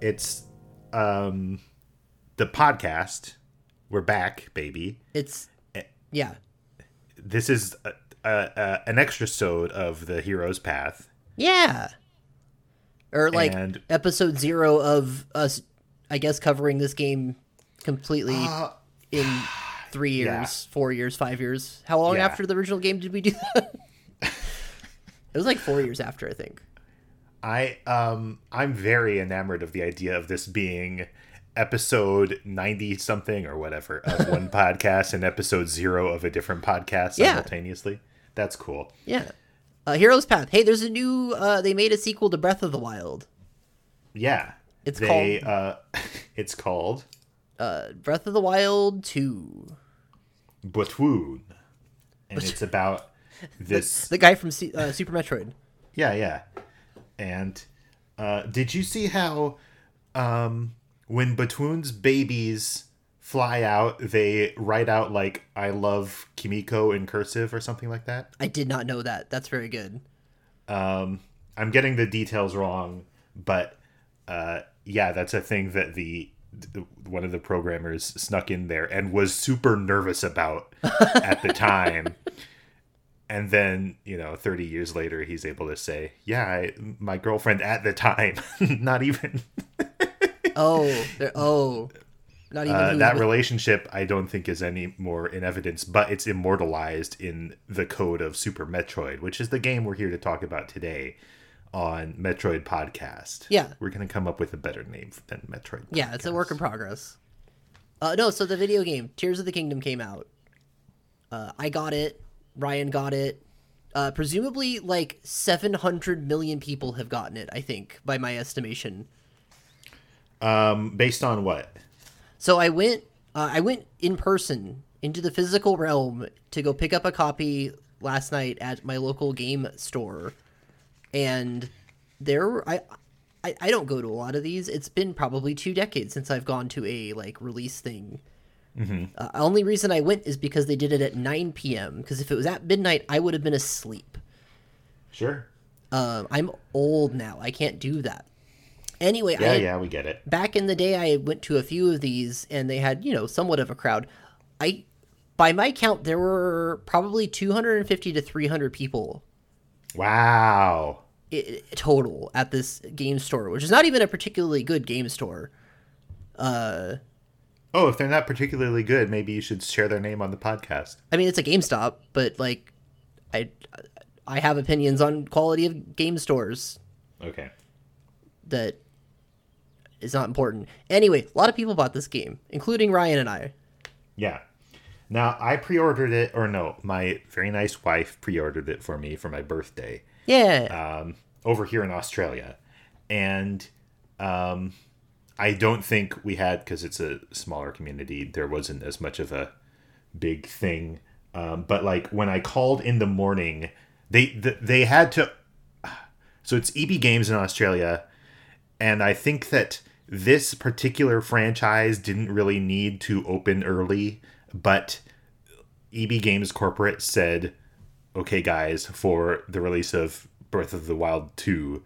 it's um the podcast. We're back, baby. It's Eh. yeah. This is a, a, a, an extra sode of the hero's path. Yeah. Or like And- episode zero of us, I guess, covering this game completely Uh, in three years, yeah. four years, five years. How long Yeah. after the original game did we do that? it was like four years after, I think. I um I'm very enamored of the idea of this being episode 90 something or whatever of one podcast and episode 0 of a different podcast Yeah. simultaneously. That's cool. Yeah. Uh, Heroes Path. Hey, there's a new. Uh, they made a sequel to Breath of the Wild. Yeah. It's they uh it's called Uh, Breath of the Wild Two. Butwoon. And it's about this The guy from C- uh, Super Metroid. Yeah, yeah. And uh, did you see how um, when Batoon's babies fly out, they write out like "I love Kimiko" in cursive or something like that? I did not know that. That's very good. Um, I'm getting the details wrong, but uh, yeah, that's a thing that the th- one of the programmers snuck in there and was super nervous about at the time. And then, you know, 30 years later, he's able to say, "Yeah, I, my girlfriend at the time, not even Oh, oh, not even uh, that relationship. I don't think is any more in evidence, but it's immortalized in the code of Super Metroid, which is the game we're here to talk about today on Metroid Podcast. Yeah. we're gonna come up with a better name than Metroid. Yeah, it's a work in progress. Uh, no, so the video game Tears of the Kingdom came out. Uh, I got it. Ryan got it. Uh, presumably, like 700 million people have gotten it. I think, by my estimation. Um, based on what? So I went. Uh, I went in person into the physical realm to go pick up a copy last night at my local game store, and there I. I, I don't go to a lot of these. It's been probably two decades since I've gone to a like release thing. Uh, only reason I went is because they did it at 9 p.m. Because if it was at midnight, I would have been asleep. Sure. Um, I'm old now. I can't do that. Anyway, Yeah, I, yeah, we get it. back in the day i went to a few of these and they had you know somewhat of a crowd i by my count there were probably 250 to 300 people Wow. total at this game store which is not even a particularly good game store uh Oh, if they're not particularly good, maybe you should share their name on the podcast. i mean it's a gamestop but like i i have opinions on quality of game stores Okay. that is not important anyway a lot of people bought this game including ryan and i Yeah. Now I pre-ordered it, or no, my very nice wife pre-ordered it for me for my birthday. yeah um, over here in Australia, and um, I don't think we had because it's a smaller community. There wasn't as much of a big thing, um, but like when I called in the morning, they th- they had to. So it's EB Games in Australia, and I think that this particular franchise didn't really need to open early, but EB Games corporate said okay, guys, for the release of Birth of the Wild 2,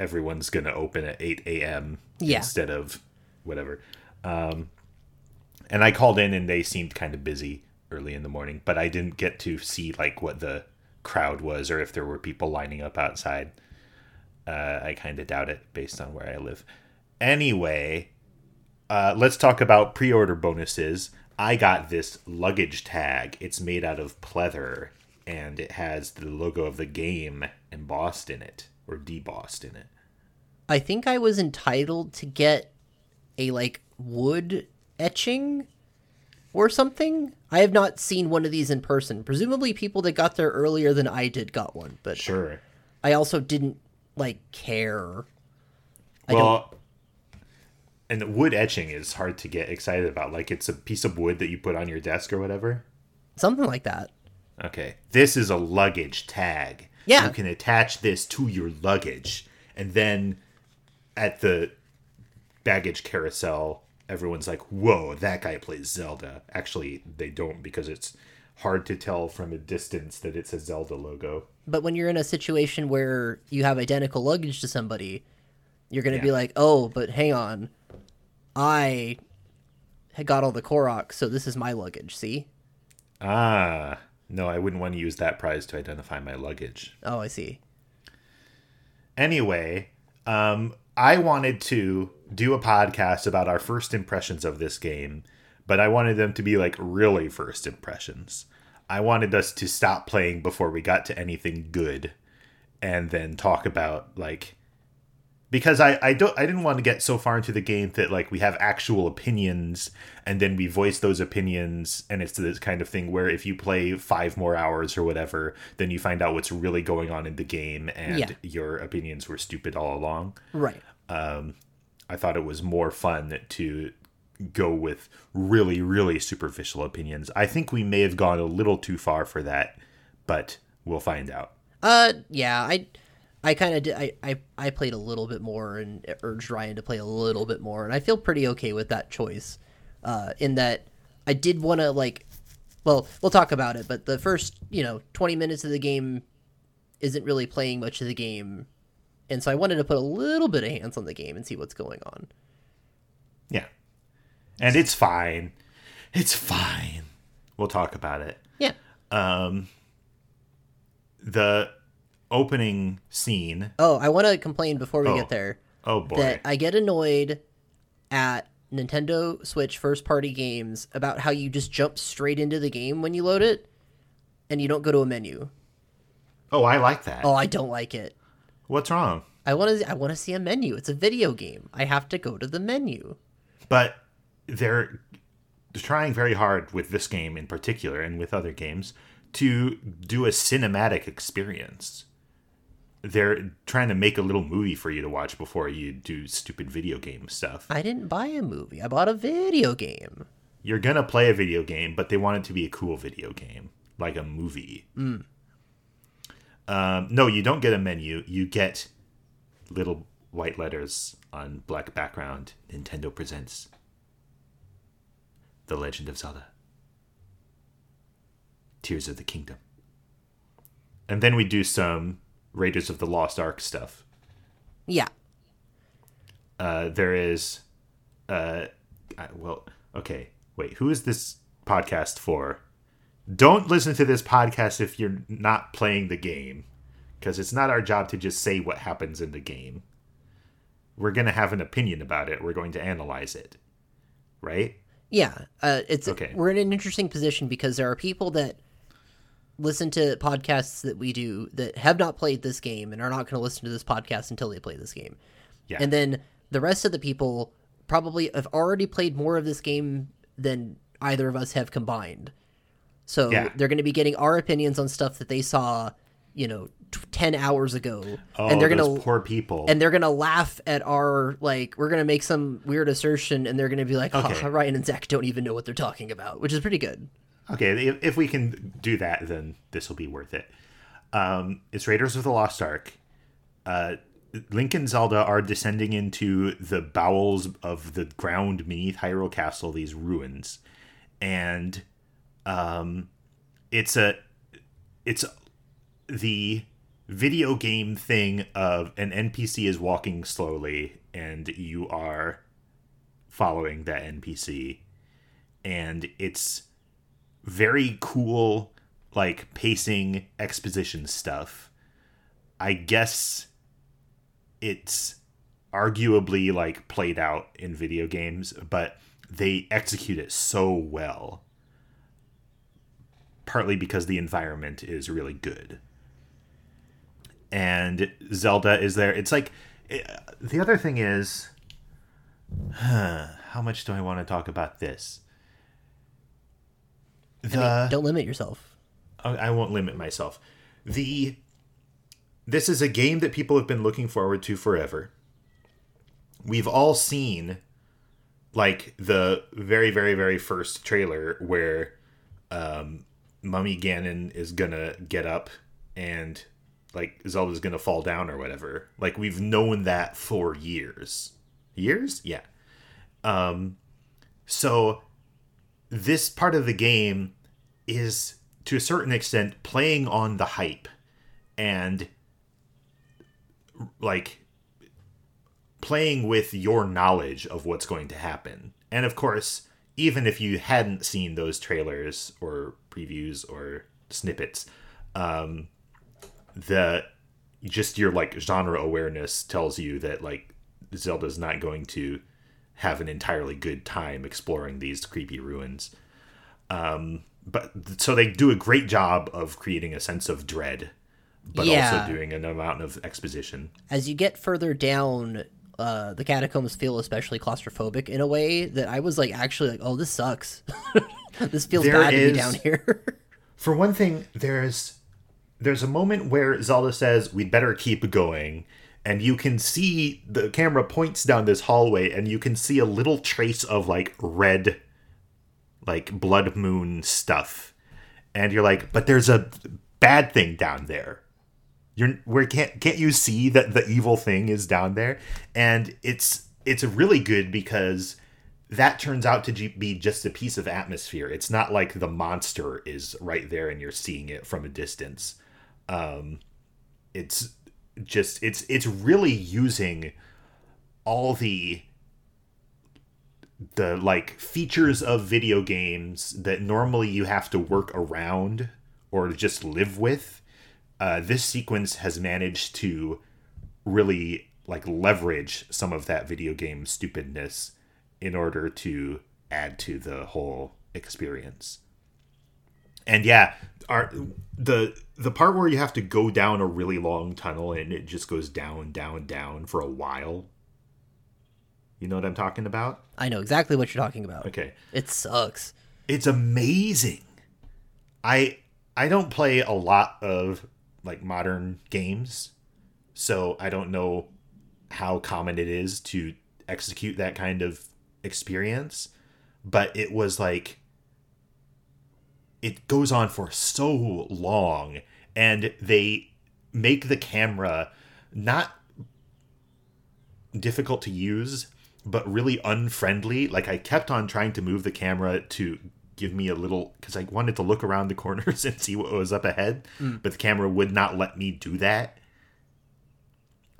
everyone's going to open at 8 a.m. Yeah. instead of whatever. Um, and I called in and they seemed kind of busy early in the morning, but I didn't get to see like what the crowd was or if there were people lining up outside. Uh, I kind of doubt it based on where I live. Anyway, uh, let's talk about pre-order bonuses. I got this luggage tag. It's made out of pleather, and it has the logo of the game embossed in it or debossed in it. I think I was entitled to get a like wood etching or something. I have not seen one of these in person. Presumably people that got there earlier than I did got one, but Sure. I also didn't like care. I well, and the wood etching is hard to get excited about. Like it's a piece of wood that you put on your desk or whatever. something like that. Okay. This is a luggage tag. Yeah. You can attach this to your luggage. And then at the baggage carousel, everyone's like, whoa, that guy plays Zelda. Actually, they don't because it's hard to tell from a distance that it's a Zelda logo. But when you're in a situation where you have identical luggage to somebody, You're going to Yeah. be like, oh, but hang on. I had got all the Korok, so this is my luggage, see? Ah, no, I wouldn't want to use that prize to identify my luggage. Oh, I see. Anyway, um, I wanted to do a podcast about our first impressions of this game, but I wanted them to be like really first impressions. I wanted us to stop playing before we got to anything good and then talk about like because I, I don't I didn't want to get so far into the game that like we have actual opinions and then we voice those opinions and it's this kind of thing where if you play five more hours or whatever then you find out what's really going on in the game and Yeah. your opinions were stupid all along. Right. Um, I thought it was more fun to go with really really superficial opinions. I think we may have gone a little too far for that, but we'll find out. Uh, yeah, I, I kind of did. I, I, I played a little bit more and urged Ryan to play a little bit more, and I feel pretty okay with that choice. Uh, in that I did want to like, well, we'll talk about it, but the first you know twenty minutes of the game isn't really playing much of the game, and so I wanted to put a little bit of hands on the game and see what's going on. Yeah. And it's fine. It's fine. We'll talk about it. Yeah. Um. The opening scene. Oh, I want to complain before we Oh, get there. Oh boy. that I get annoyed at Nintendo Switch first party games about how you just jump straight into the game when you load it and you don't go to a menu. oh, I like that. Oh, I don't like it. What's wrong? I want to I want to see a menu. It's a video game. I have to go to the menu. But they're trying very hard with this game in particular and with other games to do a cinematic experience. They're trying to make a little movie for you to watch before you do stupid video game stuff. I didn't buy a movie. I bought a video game. You're gonna play a video game, but they want it to be a cool video game, like a movie. Um, no, you don't get a menu. You get little white letters on black background. Nintendo presents The Legend of Zelda. Tears of the Kingdom. And then we do some Raiders of the Lost Ark stuff. Yeah. Uh, there is, uh, I- well, okay, wait, who is this podcast for? Don't listen to this podcast if you're not playing the game, because it's not our job to just say what happens in the game. We're going to have an opinion about it. We're going to analyze it, right? Yeah, uh, it's Okay. we're in an interesting position because there are people that listen to podcasts that we do that have not played this game and are not going to listen to this podcast until they play this game. Yeah. And then the rest of the people probably have already played more of this game than either of us have combined. So Yeah. they're going to be getting our opinions on stuff that they saw, you know, t- 10 hours ago. oh, and they're going to poor people. and they're gonna laugh at our like we're gonna make some weird assertion and they're gonna be like Okay. "Ha, ryan and zach don't even know what they're talking about which is pretty good Okay, if, if we can do that, then this will be worth it. Um, it's Raiders of the Lost Ark. Uh, Link and Zelda are descending into the bowels of the ground beneath Hyrule Castle, these ruins, and um, it's a it's the video game thing of an NPC is walking slowly and you are following that NPC, and it's very cool like pacing exposition stuff. I guess it's arguably like played out in video games but they execute it so well. Partly because the environment is really good. And zelda is there. It's like eh, the other thing is how much do i want to talk about this the don't limit yourself I I won't limit myself. The this is a game that people have been looking forward to forever. We've all seen like the very very very first trailer where um Mummy Ganon is going to get up and like Zelda's going to fall down or whatever. Like we've known that for years. Years? Yeah. Um so this part of the game is to a certain extent playing on the hype and like playing with your knowledge of what's going to happen. And of course, even if you hadn't seen those trailers or previews or snippets, um, the just your like genre awareness tells you that like Zelda's not going to have an entirely good time exploring these creepy ruins. Um, but so they do a great job of creating a sense of dread, but Yeah. also doing an amount of exposition. As you get further down, uh, the catacombs feel especially claustrophobic in a way that I was like, actually, like, oh, this sucks. this feels There bad to be down here. For one thing, there's there's a moment where Zelda says we'd better keep going, and you can see the camera points down this hallway, and you can see a little trace of like red, like blood moon stuff, and you're like, but there's a bad thing down there. You're where can't can't you see that the evil thing is down there? And it's it's really good because that turns out to be just a piece of atmosphere. It's not like the monster is right there and you're seeing it from a distance. Um, it's just it's it's really using all the the like features of video games that normally you have to work around or just live with. Uh, this sequence has managed to really like leverage some of that video game stupidness in order to add to the whole experience. And yeah, our the the part where you have to go down a really long tunnel and it just goes down, down, down for a while. You know what I'm talking about? I know exactly what you're talking about. Okay. It sucks. It's amazing. I I don't play a lot of like modern games, so I don't know how common it is to execute that kind of experience, but it was like it goes on for so long and they make the camera not difficult to use but really unfriendly. Like i kept on trying to move the camera to give me a little because i wanted to look around the corners and see what was up ahead but the camera would not let me do that.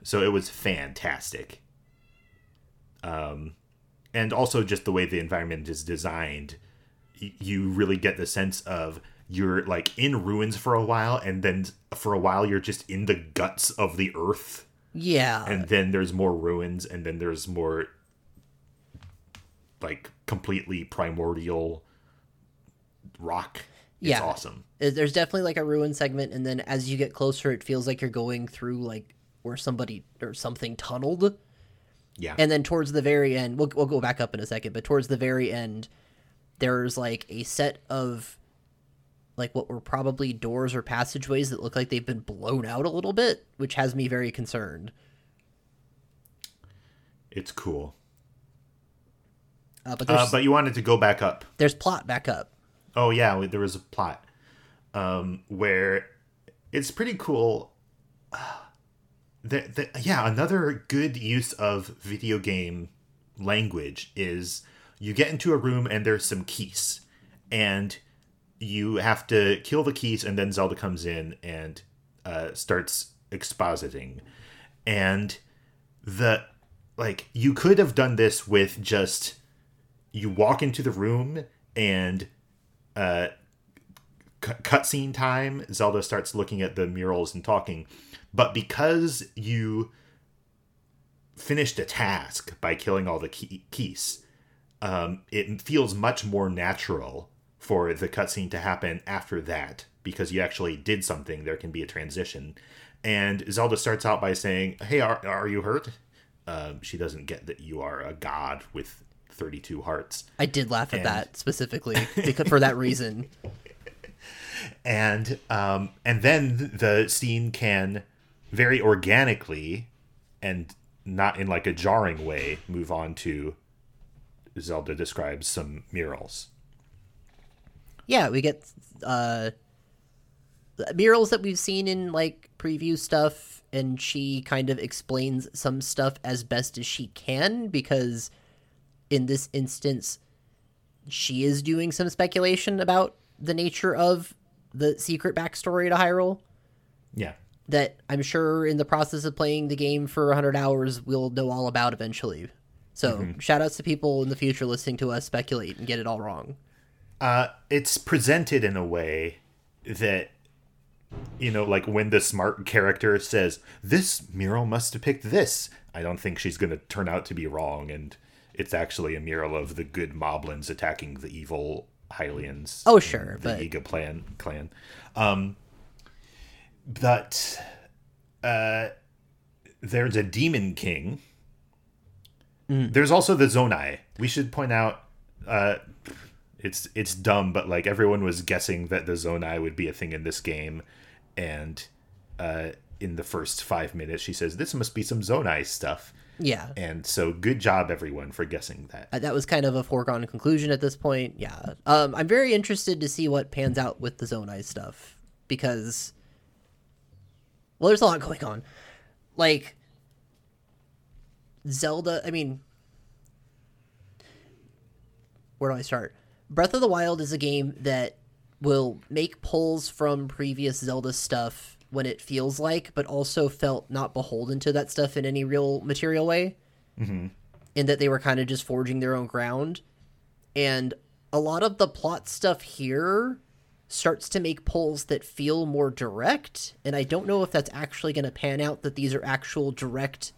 So it was fantastic. Um and also just the way the environment is designed you really get the sense of you're like in ruins for a while and then for a while you're just in the guts of the earth Yeah. and then there's more ruins and then there's more like completely primordial rock it's Yeah. awesome Uh, There's definitely like a ruin segment, and then as you get closer, it feels like you're going through like where somebody or something tunneled. yeah And then towards the very end, we'll, we'll go back up in a second, but towards the very end, there's like a set of like what were probably doors or passageways that look like they've been blown out a little bit, which has me very concerned. it's cool Uh, but uh, but you wanted to go back up there's plot back up. Oh yeah, there was a plot um, where it's pretty cool. The, the, yeah, another good use of video game language is you get into a room and there's some keys, and you have to kill the keys, and then Zelda comes in and uh, starts expositing, and the like you could have done this with just you walk into the room and uh cu- cutscene time zelda starts looking at the murals and talking. But because you finished a task by killing all the key- keys um, it feels much more natural for the cutscene to happen after that because you actually did something. There can be a transition. And zelda starts out by saying hey are, are you hurt? Um, she doesn't get that you are a god with 32 hearts. I did laugh at that specifically because for that reason. and um, and then the scene can very organically and not in like a jarring way move on to Zelda describes some murals. Yeah, we get uh murals that we've seen in like preview stuff and she kind of explains some stuff as best as she can because in this instance she is doing some speculation about the nature of the secret backstory to Hyrule. Yeah, that I'm sure in the process of playing the game for 100 hours, we'll know all about eventually. So, Mm-hmm. shout outs to people in the future listening to us speculate and get it all wrong. Uh, it's presented in a way that you know, like when the smart character says, "This mural must depict this," I don't think she's going to turn out to be wrong, and it's actually a mural of the good Moblins attacking the evil Hylians. Oh, sure, the but- Yiga clan clan. Um, but uh, there's a demon king. There's also the Zonai. We should point out. Uh, it's it's dumb, but like everyone was guessing that the Zonai would be a thing in this game, and uh, in the first five minutes, she says this must be some Zonai stuff, Yeah. and so good job everyone for guessing that. Uh, that was kind of a foregone conclusion at this point. Yeah. Um, I'm very interested to see what pans out with the Zonai stuff because, well, there's a lot going on. Like, Zelda, I mean, where do I start? Breath of the Wild is a game that will make pulls from previous Zelda stuff when it feels like, but also felt not beholden to that stuff in any real material way mm-hmm. in that they were kind of just forging their own ground. And a lot of the plot stuff here starts to make pulls that feel more direct. And I don't know if that's actually going to pan out that these are actual direct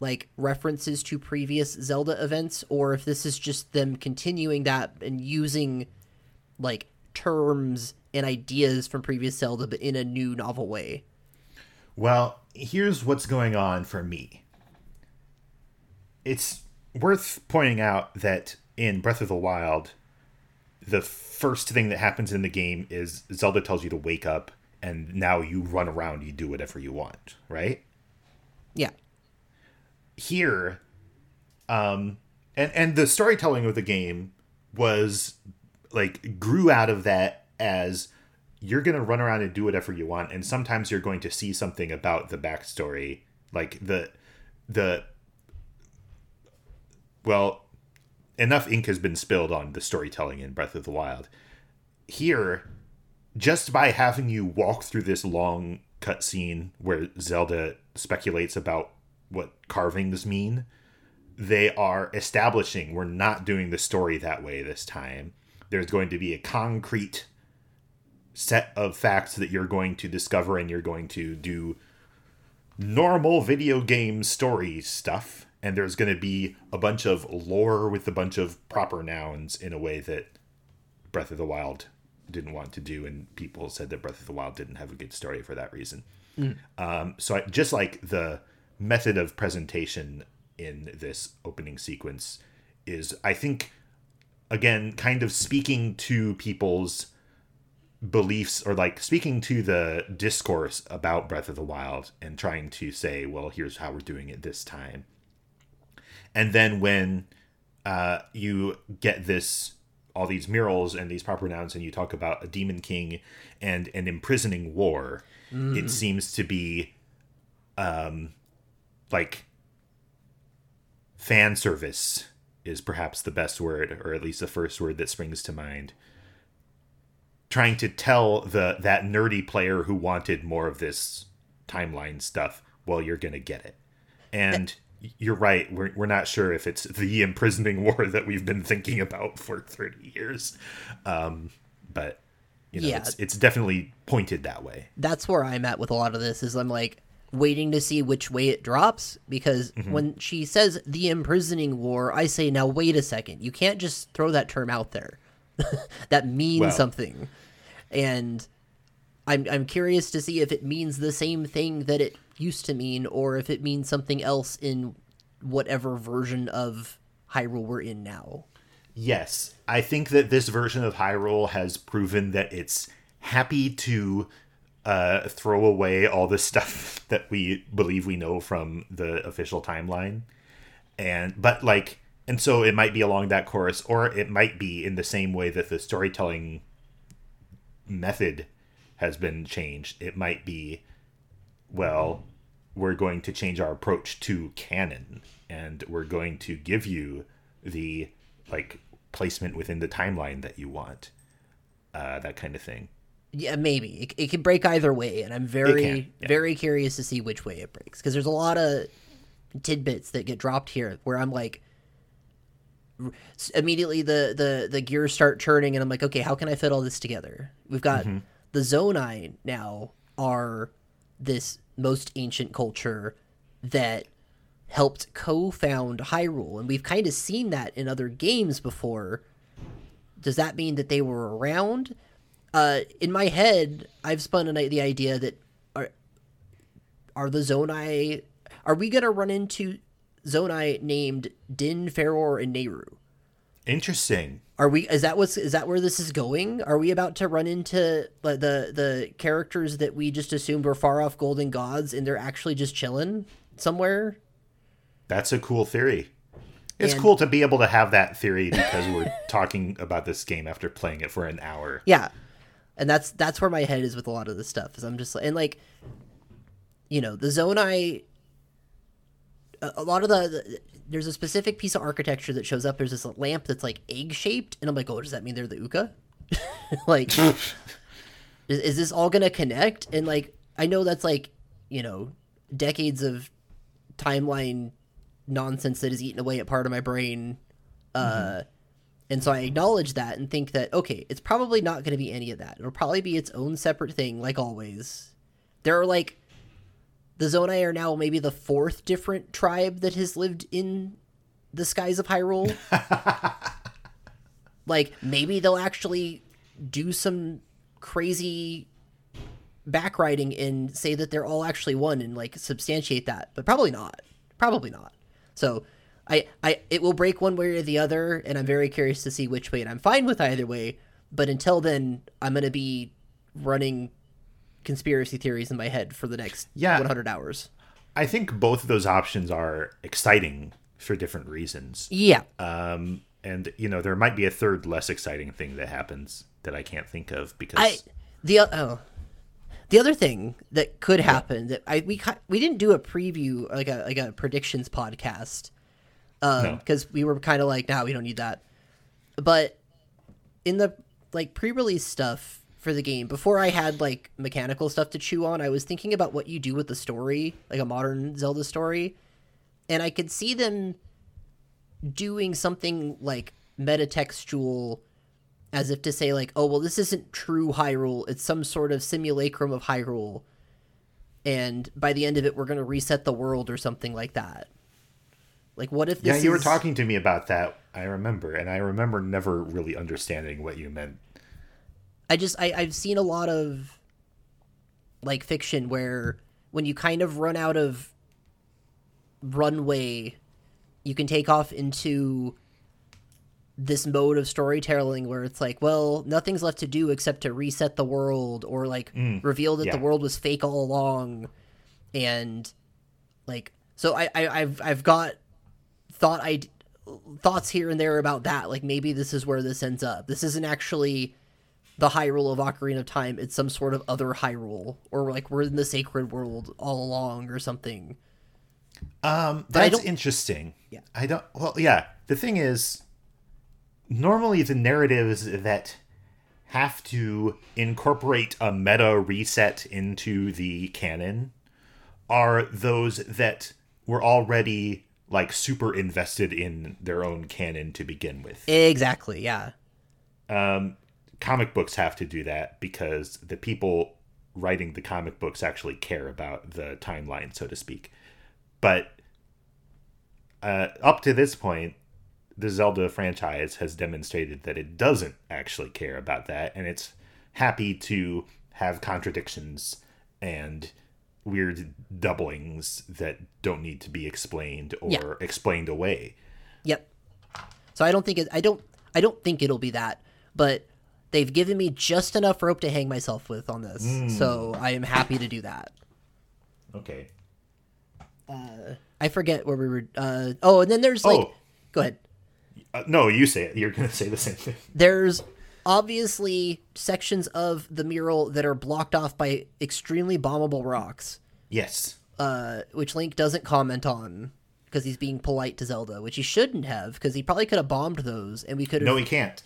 like references to previous Zelda events or if this is just them continuing that and using like terms and ideas from previous Zelda but in a new novel way. Well, here's what's going on for me. It's worth pointing out that in Breath of the Wild, the first thing that happens in the game is Zelda tells you to wake up, and now you run around, you do whatever you want, right? Yeah. Here, um, and and the storytelling of the game was like grew out of that as you're gonna run around and do whatever you want, and sometimes you're going to see something about the backstory, like the the well, enough ink has been spilled on the storytelling in Breath of the Wild. Here, just by having you walk through this long cutscene where Zelda speculates about what carvings mean, they are establishing we're not doing the story that way this time. There's going to be a concrete set of facts that you're going to discover and you're going to do normal video game story stuff and there's going to be a bunch of lore with a bunch of proper nouns in a way that Breath of the Wild didn't want to do and people said that Breath of the Wild didn't have a good story for that reason. Um, so I, just like the method of presentation in this opening sequence is I think again kind of speaking to people's beliefs or like speaking to the discourse about Breath of the Wild and trying to say, well, here's how we're doing it this time. And then when uh, you get this, all these murals and these proper nouns, and you talk about a demon king and an imprisoning war, it seems to be, um, like fan service is perhaps the best word, or at least the first word that springs to mind. Trying to tell the that nerdy player who wanted more of this timeline stuff well you're gonna get it. And you're right we're, we're not sure if it's the imprisoning war that we've been thinking about for 30 years. Um, but you know Yeah. it's, it's definitely pointed that way. That's where I'm at with a lot of this is I'm like waiting to see which way it drops because Mm-hmm. when she says the imprisoning war, I say now wait a second. You can't just throw that term out there. that means something. And I'm I'm curious to see if it means the same thing that it used to mean or if it means something else in whatever version of Hyrule we're in now. Yes, I think that this version of Hyrule has proven that it's happy to uh, throw away all the stuff that we believe we know from the official timeline, and but like, and so it might be along that course, or it might be in the same way that the storytelling method has been changed. It might be, well, we're going to change our approach to canon, and we're going to give you the like placement within the timeline that you want, uh, that kind of thing. Yeah, maybe it, it can break either way, and I'm very, yeah. very curious to see which way it breaks because there's a lot of tidbits that get dropped here where I'm like, immediately the the the gears start turning, and I'm like, okay, how can I fit all this together? We've got mm-hmm. the Zonai now are this most ancient culture that helped co-found Hyrule, and we've kind of seen that in other games before. Does that mean that they were around? Uh, in my head, I've spun an, the idea that are are the Zonai are we gonna run into Zonai named Din, Farore, and Nayru? Interesting. Are we? Is that what's? Is that where this is going? Are we about to run into like the the characters that we just assumed were far off golden gods, and they're actually just chilling somewhere? That's a cool theory. It's And- cool to be able to have that theory because we're talking about this game after playing it for an hour. Yeah, and that's that's where my head is with a lot of this stuff. Is I'm just and like, you know, the Zonai, a lot of the, the there's a specific piece of architecture that shows up. There's this lamp that's like egg shaped, and I'm like, oh, does that mean they're the Oocca? like, is, is this all gonna connect? And like, I know that's like, you know, decades of timeline nonsense that is eaten away at part of my brain. Uh, and so I acknowledge that and think that, okay, it's probably not going to be any of that. It'll probably be its own separate thing, like always. There are like, the Zonai are now maybe the fourth different tribe that has lived in the skies of Hyrule. like, maybe they'll actually do some crazy backwriting and say that they're all actually one and like substantiate that, but probably not. Probably not. So I, I it will break one way or the other, and I'm very curious to see which way. And I'm fine with either way, but until then, I'm gonna be running conspiracy theories in my head for the next Yeah. 100 hours. I think both of those options are exciting for different reasons. Yeah, Um, and you know, there might be a third less exciting thing that happens that I can't think of because I the oh the other thing that could happen that I we we didn't do a preview like a like a predictions podcast um No. because we were kind of like nah we don't need that. But in the like pre-release stuff for the game before I had like mechanical stuff to chew on I was thinking about what you do with the story like a modern Zelda story. And I could see them doing something like metatextual as if to say like oh well this isn't true hyrule. It's some sort of simulacrum of hyrule. And by the end of it we're going to reset the world or something like that like what if this yeah, you were talking to me about that. I remember, and I remember never really understanding what you meant. I just I, I've seen a lot of like fiction where when you kind of run out of runway, you can take off into this mode of storytelling where it's like, well, nothing's left to do except to reset the world or like mm, reveal that the world was fake all along, and like so I, I I've I've got thought I thoughts here and there about that. Like maybe this is where this ends up. This isn't actually the Hyrule of Ocarina of Time. It's some sort of other Hyrule, or like we're in the sacred world all along, or something. Um, that's interesting. Yeah. I don't. Well, yeah. The thing is, normally the narratives that have to incorporate a meta reset into the canon are those that were already like super invested in their own canon to begin with. Exactly. Yeah. comic books have to do that because the people writing the comic books actually care about the timeline, so to speak. But uh, up to this point, the Zelda franchise has demonstrated that it doesn't actually care about that, and it's happy to have contradictions and weird doublings that don't need to be explained or Yeah. explained away. Yep. So I don't think it. I don't. I don't think it'll be that. But they've given me just enough rope to hang myself with on this, so I am happy to do that. Okay. Uh, I forget where we were. Uh, oh, and then there's like. Oh. Go ahead. Uh, no, you say it. You're going to say the same thing. There's obviously sections of the mural that are blocked off by extremely bombable rocks, Yes. uh, which Link doesn't comment on because he's being polite to Zelda, which he shouldn't have because he probably could have bombed those and we could have. No, he can't.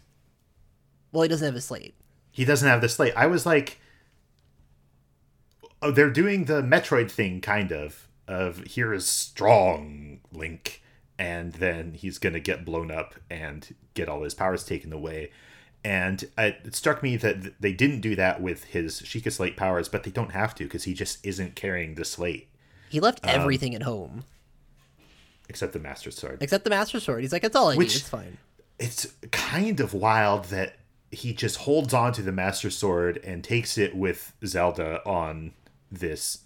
Well, he doesn't have a slate. he doesn't have the slate. I was like, oh, they're doing the Metroid thing, kind of. Of here is strong Link, and then he's gonna get blown up and get all his powers taken away. And it, it struck me that they didn't do that with his Sheikah Slate powers, but they don't have to because he just isn't carrying the slate He left um, everything at home except the Master Sword. except the Master Sword. He's like, it's all I Which- need. It's fine. it's kind of wild that he just holds on to the Master Sword and takes it with Zelda on this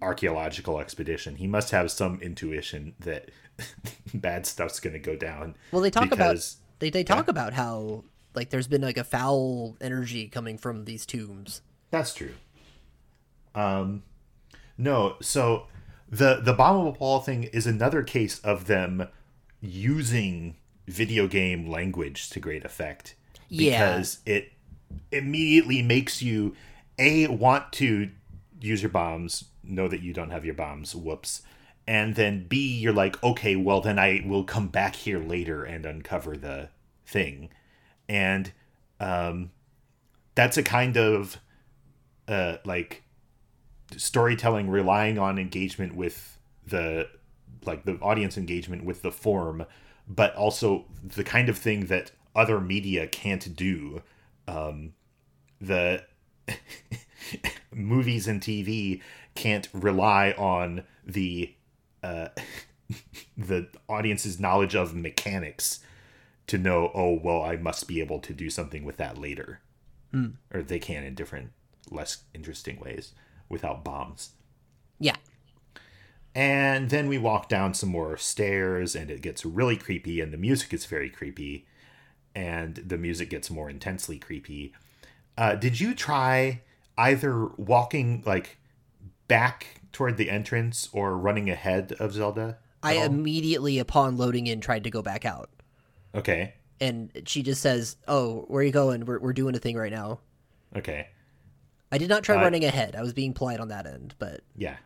archaeological expedition. He must have some intuition that bad stuff's going to go down. Well, they talk because- about they they talk about how like there's been like a foul energy coming from these tombs. That's true. Um, no, so the the bombable ball thing is another case of them using video game language to great effect Yeah. because it immediately makes you a want to use your bombs, know that you don't have your bombs, whoops. And then B, you're like, okay, well then I will come back here later and uncover the thing. And um that's a kind of uh like storytelling relying on engagement with the like the audience engagement with the form but also the kind of thing that other media can't do um the movies and tv can't rely on the uh the audience's knowledge of mechanics to know oh well i must be able to do something with that later or they can in different less interesting ways without bombs Yeah. and then we walk down some more stairs and it gets really creepy and the music is very creepy and the music gets more intensely creepy uh, did you try either walking like back toward the entrance or running ahead of zelda I all? immediately upon loading in tried to go back out. Okay And she just says, "Oh, where are you going? We're we're doing a thing right now." okay I did not try Uh, running ahead. I was being polite on that end, but yeah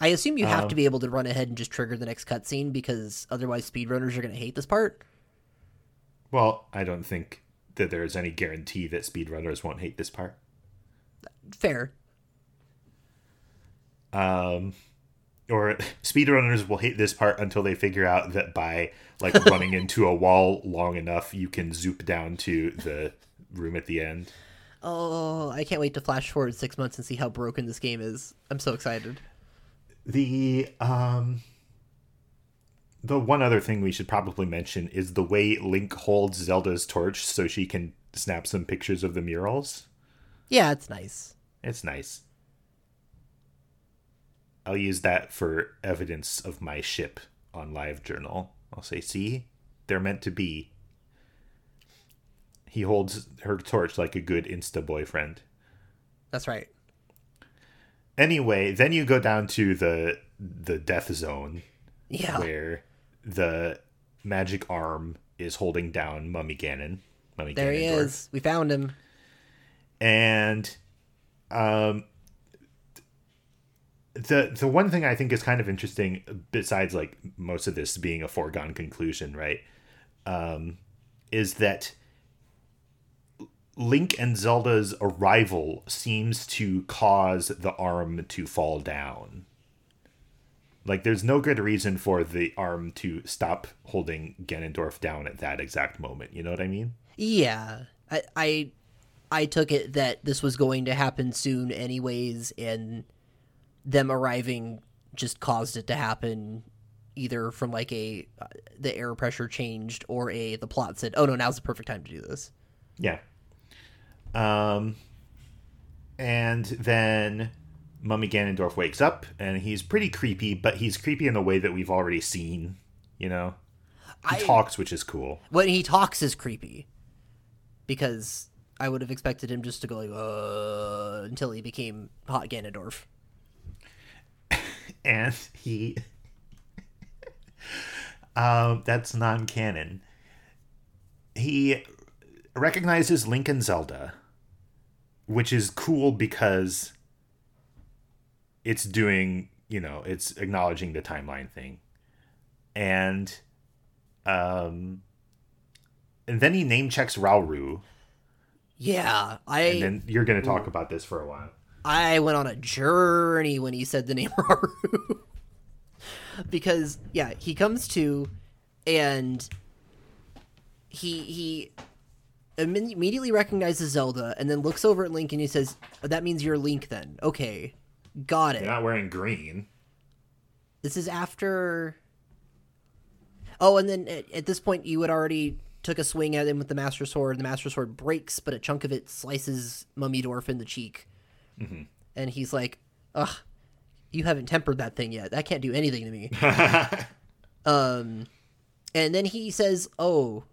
I assume you have Um, to be able to run ahead and just trigger the next cutscene because otherwise speedrunners are going to hate this part. well i don't think that there's any guarantee that speedrunners won't hate this part Fair. um or speedrunners will hate this part until they figure out that by like running into a wall long enough you can zoop down to the room at the end Oh, I can't wait to flash forward six months and see how broken this game is. I'm so excited. the um the one other thing we should probably mention is the way link holds zelda's torch so she can snap some pictures of the murals Yeah, it's nice. it's nice i'll use that for evidence of my ship on live journal i'll say see they're meant to be he holds her torch like a good insta boyfriend That's right. anyway then you go down to the the death zone Yeah. where the magic arm is holding down mummy ganon mummy there he is. We found him. and um the the one thing I think is kind of interesting, besides like most of this being a foregone conclusion, right, um, is that Link and Zelda's arrival seems to cause the arm to fall down. Like, there's no good reason for the arm to stop holding Ganondorf down at that exact moment. You know what I mean? Yeah. I, I I took it that this was going to happen soon anyways and them arriving just caused it to happen either from like a the air pressure changed or a the plot said, "Oh no, now's the perfect time to do this." Yeah. Um, and then Mummy Ganondorf wakes up, and he's pretty creepy, but he's creepy in the way that we've already seen. You know, he I- talks, which is cool. When he talks is creepy. Because I would have expected him just to go like uh until he became hot Ganondorf. And he um that's non-canon. He recognizes link and zelda which is cool because it's doing you know it's acknowledging the timeline thing. And um and then he name checks rauru Yeah, I And then you're going to talk about this for a while. I went on a journey when he said the name Rauru. because yeah, he comes to and he he immediately recognizes Zelda and then looks over at Link and he says, "That means you're Link then." Okay. Got it. You're not wearing green. This is after Oh, and then at, at this point you had already took a swing at him with the Master Sword. The Master Sword breaks, but a chunk of it slices Mummy Dwarf in the cheek. And he's like, "Ugh, you haven't tempered that thing yet. That can't do anything to me." um, and then he says, "Oh,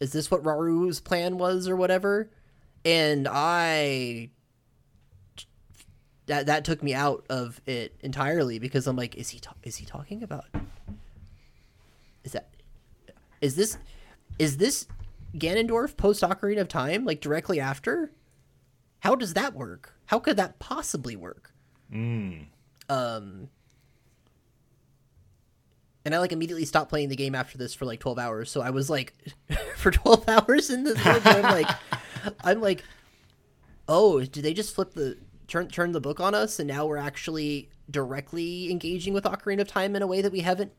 is this what Rauru's plan was, or whatever?" And I that that took me out of it entirely because I'm like, is he ta- is he talking about? Is that is this is this Ganondorf post Ocarina of Time like directly after? How does that work? How could that possibly work? Um, and I like immediately stopped playing the game after this for like 12 hours. So I was like, for 12 hours in this book, I'm like, I'm like, oh, did they just flip the turn turn the book on us, and now we're actually directly engaging with Ocarina of Time in a way that we haven't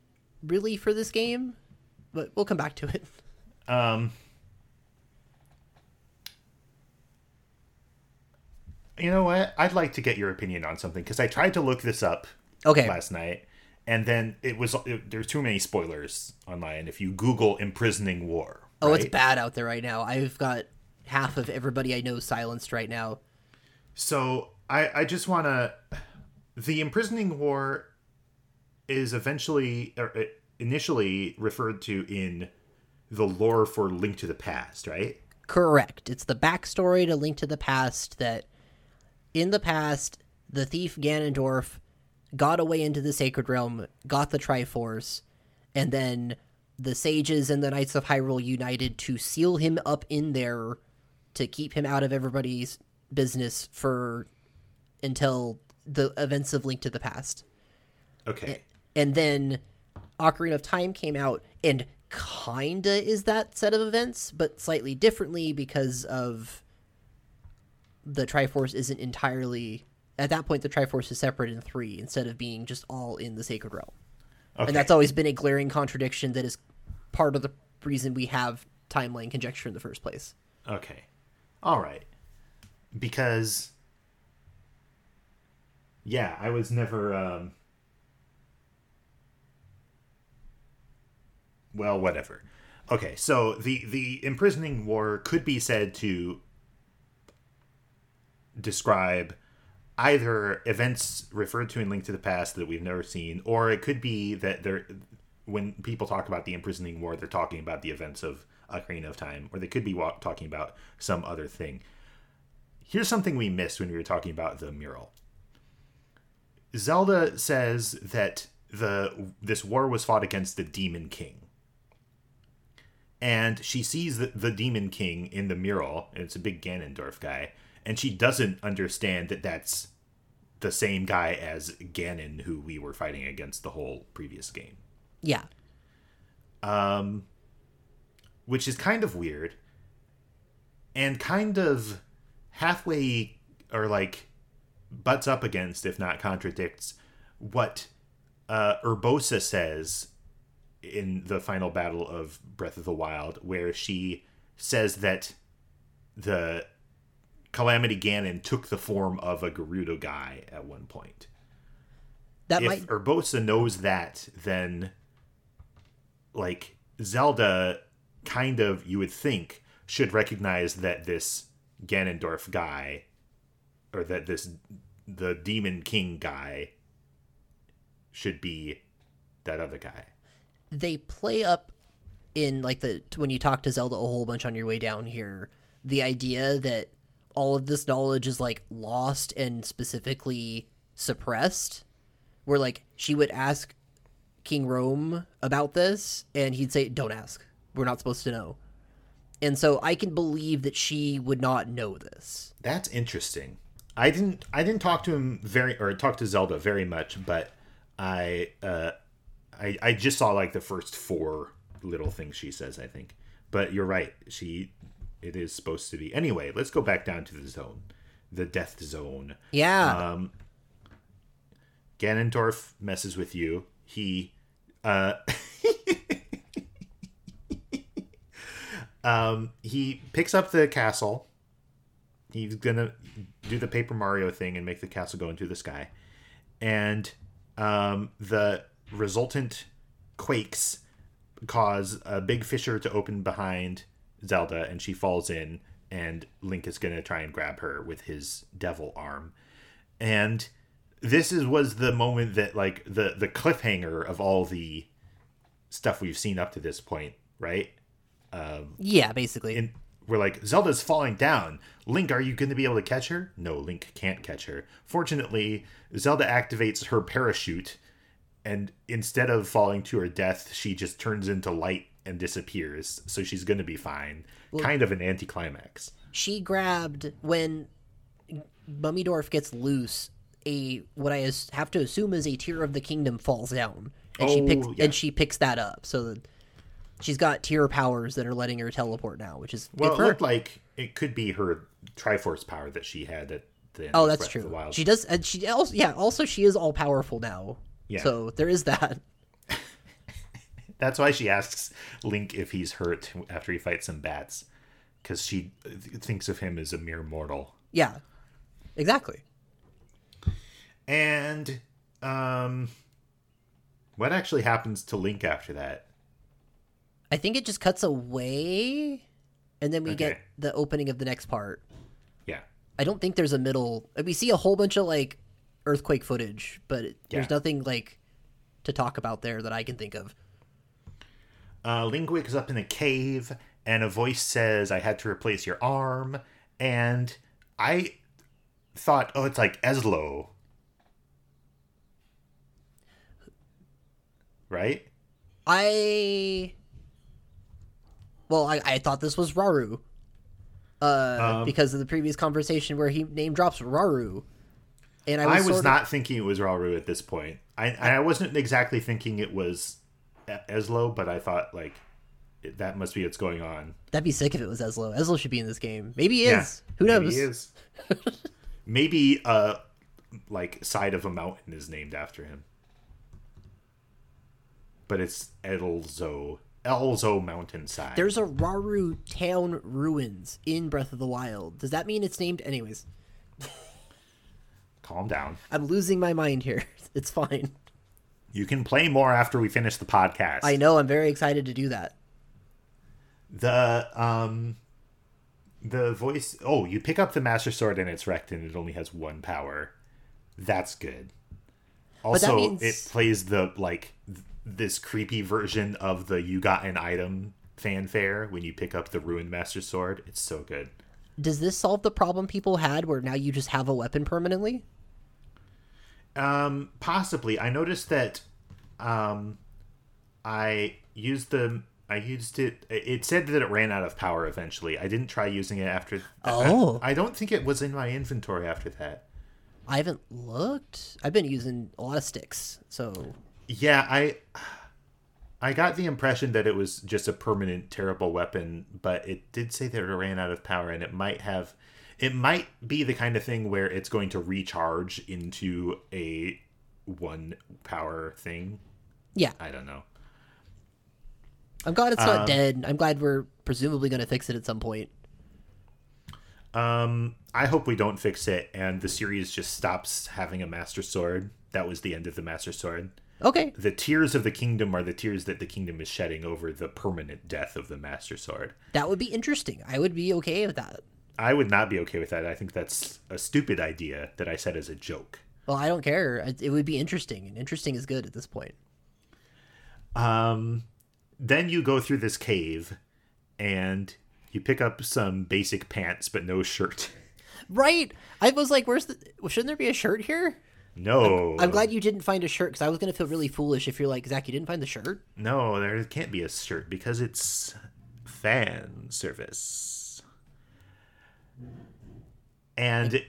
really for this game? But we'll come back to it. Um, you know what? I'd like to get your opinion on something because I tried to look this up Okay. last night, and then it was there's too many spoilers online. If you Google imprisoning war, Oh, it's bad out there right now. I've got half of everybody I know silenced right now. So I I just want to the imprisoning war is eventually or uh, initially referred to in the lore for Link to the Past, right? Correct. It's the backstory to Link to the Past that in the past, the thief Ganondorf got away into the Sacred Realm, got the Triforce, and then the sages and the Knights of Hyrule united to seal him up in there to keep him out of everybody's business for until the events of Link to the Past. Okay. And then Ocarina of Time came out and kinda is that set of events, but slightly differently because of the Triforce isn't entirely at that point the Triforce is separate in three instead of being just all in the Sacred Realm. Okay. And that's always been a glaring contradiction that is part of the reason we have timeline conjecture in the first place. Okay. All right. Because yeah, I was never um well, whatever. Okay, so the the imprisoning war could be said to describe either events referred to in Link to the Past that we've never seen, or it could be that they're when people talk about the imprisoning war, they're talking about the events of Ocarina of Time, or they could be wa- talking about some other thing. Here's something we missed when we were talking about the mural. Zelda says that the this war was fought against the Demon King. And she sees the, the Demon King in the mural, and it's a big Ganondorf guy, and she doesn't understand that that's the same guy as Ganon who we were fighting against the whole previous game Yeah. um, which is kind of weird and kind of halfway or like butts up against, if not contradicts, what uh, Urbosa says in the final battle of Breath of the Wild, where she says that the Calamity Ganon took the form of a Gerudo guy at one point. That if might Urbosa knows that, then like Zelda kind of you would think should recognize that this Ganondorf guy or that this the Demon King guy should be that other guy. they play up in like the when you talk to Zelda a whole bunch on your way down here the idea that all of this knowledge is like lost and specifically suppressed where like she would ask King Rhoam about this and he'd say don't ask we're not supposed to know and so I can believe that she would not know this That's interesting. I didn't I didn't talk to him very or talk to Zelda very much, but I uh I I just saw like the first four little things she says, I think. But you're right. She it is supposed to be. Anyway, let's go back down to the zone, the death zone. Yeah. Um, Ganondorf messes with you. He, uh, um, he picks up the castle. He's gonna do the Paper Mario thing and make the castle go into the sky, and um, the resultant quakes cause a big fissure to open behind Zelda, and she falls in. And Link is gonna try and grab her with his devil arm, and this is was the moment that like the the cliffhanger of all the stuff we've seen up to this point, right? Um, yeah, basically. And we're like, Zelda's falling down. Link, are you going to be able to catch her? No, Link can't catch her. Fortunately, Zelda activates her parachute, and instead of falling to her death, she just turns into light and disappears. So she's going to be fine. kind of an anticlimax. she grabbed when Mummy Mummydorf gets loose. A what I have to assume is a tear of the kingdom falls down, and she Oh, picks yeah. and she picks that up. So she's got tear powers that are letting her teleport now, which is Well, it her. looked like it could be her Triforce power that she had at the end Oh, of that's Breath true. the Wild. She does, and she also yeah. Also, she is all powerful now. Yeah. So there is that. That's why she asks Link if he's hurt after he fights some bats, because she thinks of him as a mere mortal. Yeah, exactly. And um, what actually happens to Link after that? I think it just cuts away, and then we get the opening of the next part. Yeah, I don't think there's a middle. We see a whole bunch of like earthquake footage, but it- there's nothing like to talk about there that I can think of. Uh, wakes up in a cave, and a voice says, "I had to replace your arm." And I thought, oh, it's like Ezlo, right? I well, I, I thought this was Rauru, uh, Um, because of the previous conversation where he name drops Rauru, and I was, I was sort of- not thinking it was Rauru at this point. I I wasn't exactly thinking it was Ezlo, but I thought like that must be what's going on. That'd be sick if it was Ezlo. Ezlo should be in this game. Maybe he Yeah, is. Who maybe knows? he is. maybe uh like side of a mountain is named after him. But it's Elzo. Elzo mountainside. There's a Rauru town ruins in Breath of the Wild. Does that mean it's named? Anyways, Calm down. I'm losing my mind here. It's fine. You can play more after we finish the podcast. I know. I'm very excited to do that. the um the voice oh you pick up the master sword and it's wrecked and it only has one power that's good also means- it plays the like th- this creepy version of the you got an item fanfare when you pick up the ruined master sword it's so good Does this solve the problem people had where now you just have a weapon permanently? Um possibly i noticed that um i used the i used it it said that it ran out of power eventually i didn't try using it after Oh. I, I don't think it was in my inventory after that I haven't looked. I've been using a lot of sticks, so yeah i i got the impression that it was just a permanent terrible weapon but it did say that it ran out of power and it might have it might be the kind of thing where it's going to recharge into a one power thing yeah. i don't know I'm glad it's not Um, dead. I'm glad we're presumably going to fix it at some point. Um, I hope we don't fix it and the series just stops having a Master Sword. That was the end of the Master Sword. Okay. The tears of the kingdom are the tears that the kingdom is shedding over the permanent death of the Master Sword. That would be interesting. I would be okay with that. I would not be okay with that. I think that's a stupid idea that I said as a joke. Well, I don't care. It would be interesting, and interesting is good at this point. Um, then you go through this cave and you pick up some basic pants but no shirt. Right? I was like, "Where's the? Shouldn't there be a shirt here?" No. I'm glad you didn't find a shirt because I was gonna feel really foolish if you're like, Zach, you didn't find the shirt. No, there can't be a shirt because it's fan service. And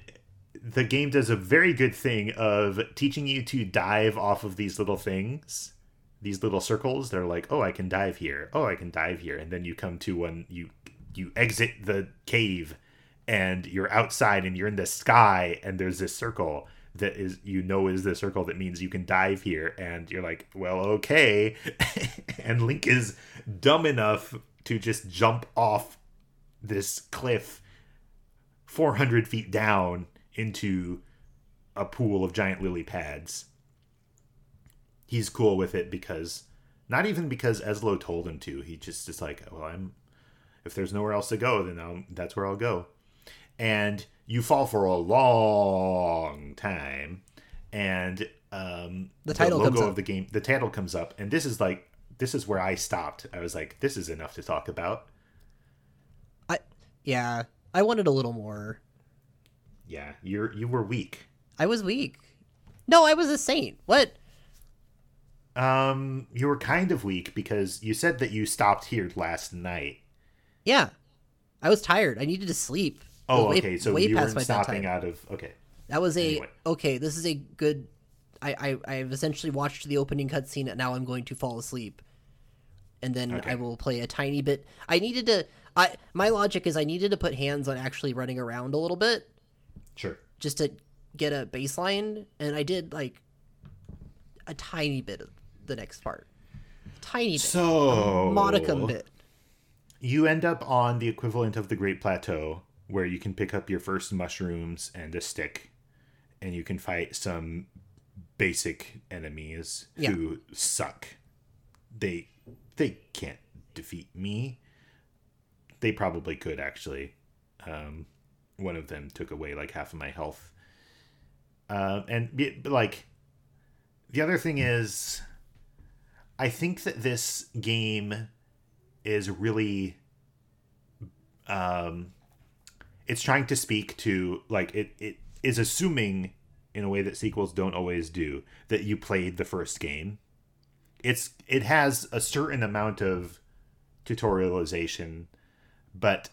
the game does a very good thing of teaching you to dive off of these little things, these little circles. They're like, oh, I can dive here. Oh, I can dive here. And then you come to one, you you exit the cave and you're outside and you're in the sky and there's this circle that is you know is the circle that means you can dive here and you're like well okay and link is dumb enough to just jump off this cliff 400 feet down into a pool of giant lily pads. He's cool with it because not even because Ezlo told him to he just is like well i'm if there's nowhere else to go then I'll, that's where i'll go. And you fall for a long time and um, The title logo comes up. of the game the title comes up and this is like this is where i stopped. I was like this is enough to talk about. I yeah, I wanted a little more. yeah you're you were weak I was weak. No, I was a saint. What? um you were kind of weak because you said that you stopped here last night Yeah, I was tired. I needed to sleep. Oh way- okay so way you past my stopping out of okay That was a Anyway. okay. This is a good. I, I I've essentially watched the opening cutscene, and now I'm going to fall asleep, and then Okay. I will play a tiny bit. I needed to. I my logic is I needed to put hands on actually running around a little bit sure just to get a baseline, and I did like a tiny bit of the next part, tiny bit, so modicum bit. you end up on the equivalent of the Great Plateau, where you can pick up your first mushrooms and a stick, and you can fight some basic enemies Yeah. who suck. They they can't defeat me. They probably could actually. Um, one of them took away like half of my health. Um, and like, the other thing is, I think that this game is really um it's trying to speak to like it it is assuming in a way that sequels don't always do that you played the first game it's it has a certain amount of tutorialization but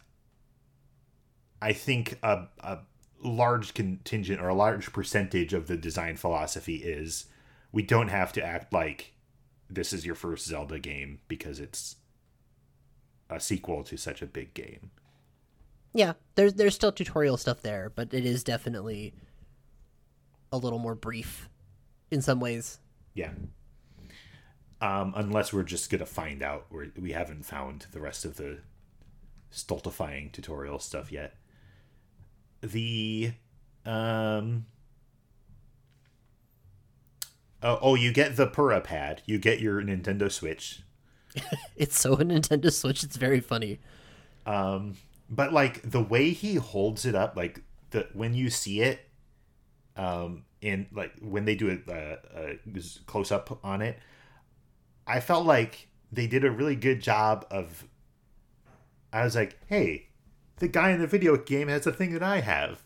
i think a, a large contingent or a large percentage of the design philosophy is we don't have to act like this is your first zelda game because it's a sequel to such a big game. Yeah, there's there's still tutorial stuff there, but it is definitely a little more brief in some ways. Yeah. Um, unless we're just gonna find out where we haven't found the rest of the stultifying tutorial stuff yet. The um Oh, oh, you get the Purah pad. You get your Nintendo Switch. It's so a Nintendo Switch. It's very funny. Um, but like the way he holds it up, like the when you see it, um, in like when they do a, a, a close up on it, I felt like they did a really good job of. I was like, hey, the guy in the video game has a thing that I have.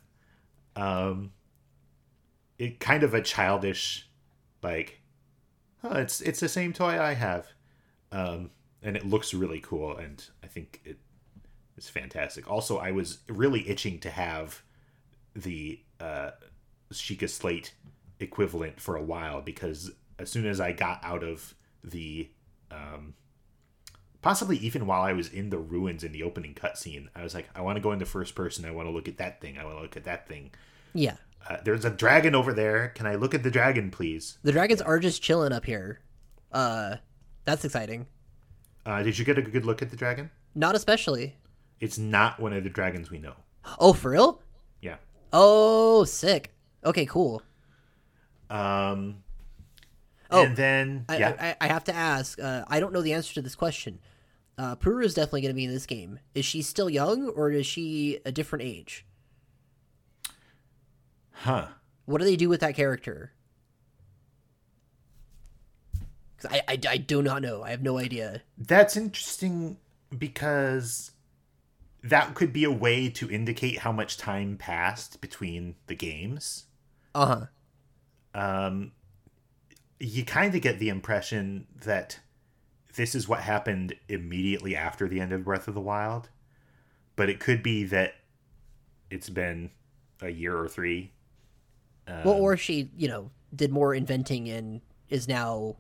Um, it kind of a childish, like, oh, it's it's the same toy I have, um, and it looks really cool, and I think it's fantastic. Also, I was really itching to have the uh, Sheikah Slate equivalent for a while because as soon as I got out of the, um, possibly even while I was in the ruins in the opening cutscene, I was like, I want to go into first person. I want to look at that thing. I want to look at that thing. Yeah, Uh, there's a dragon over there. Can I look at the dragon, please? the dragons are just chilling up here. Uh, that's exciting. Uh, did you get a good look at the dragon? Not especially. It's not one of the dragons we know. Oh, for real? Yeah. Oh, sick. Okay, cool. Um, Oh, and then I, yeah, I, I have to ask. Uh, I don't know the answer to this question. Uh, Purah is definitely going to be in this game. Is she still young, or is she a different age? huh? What do they do with that character? I, I, I do not know. I have no idea. That's interesting because that could be a way to indicate how much time passed between the games. Uh huh. Um, you kind of get the impression that this is what happened immediately after the end of Breath of the Wild, but it could be that it's been a year or three. Um, Well, or she, you know, did more inventing and is now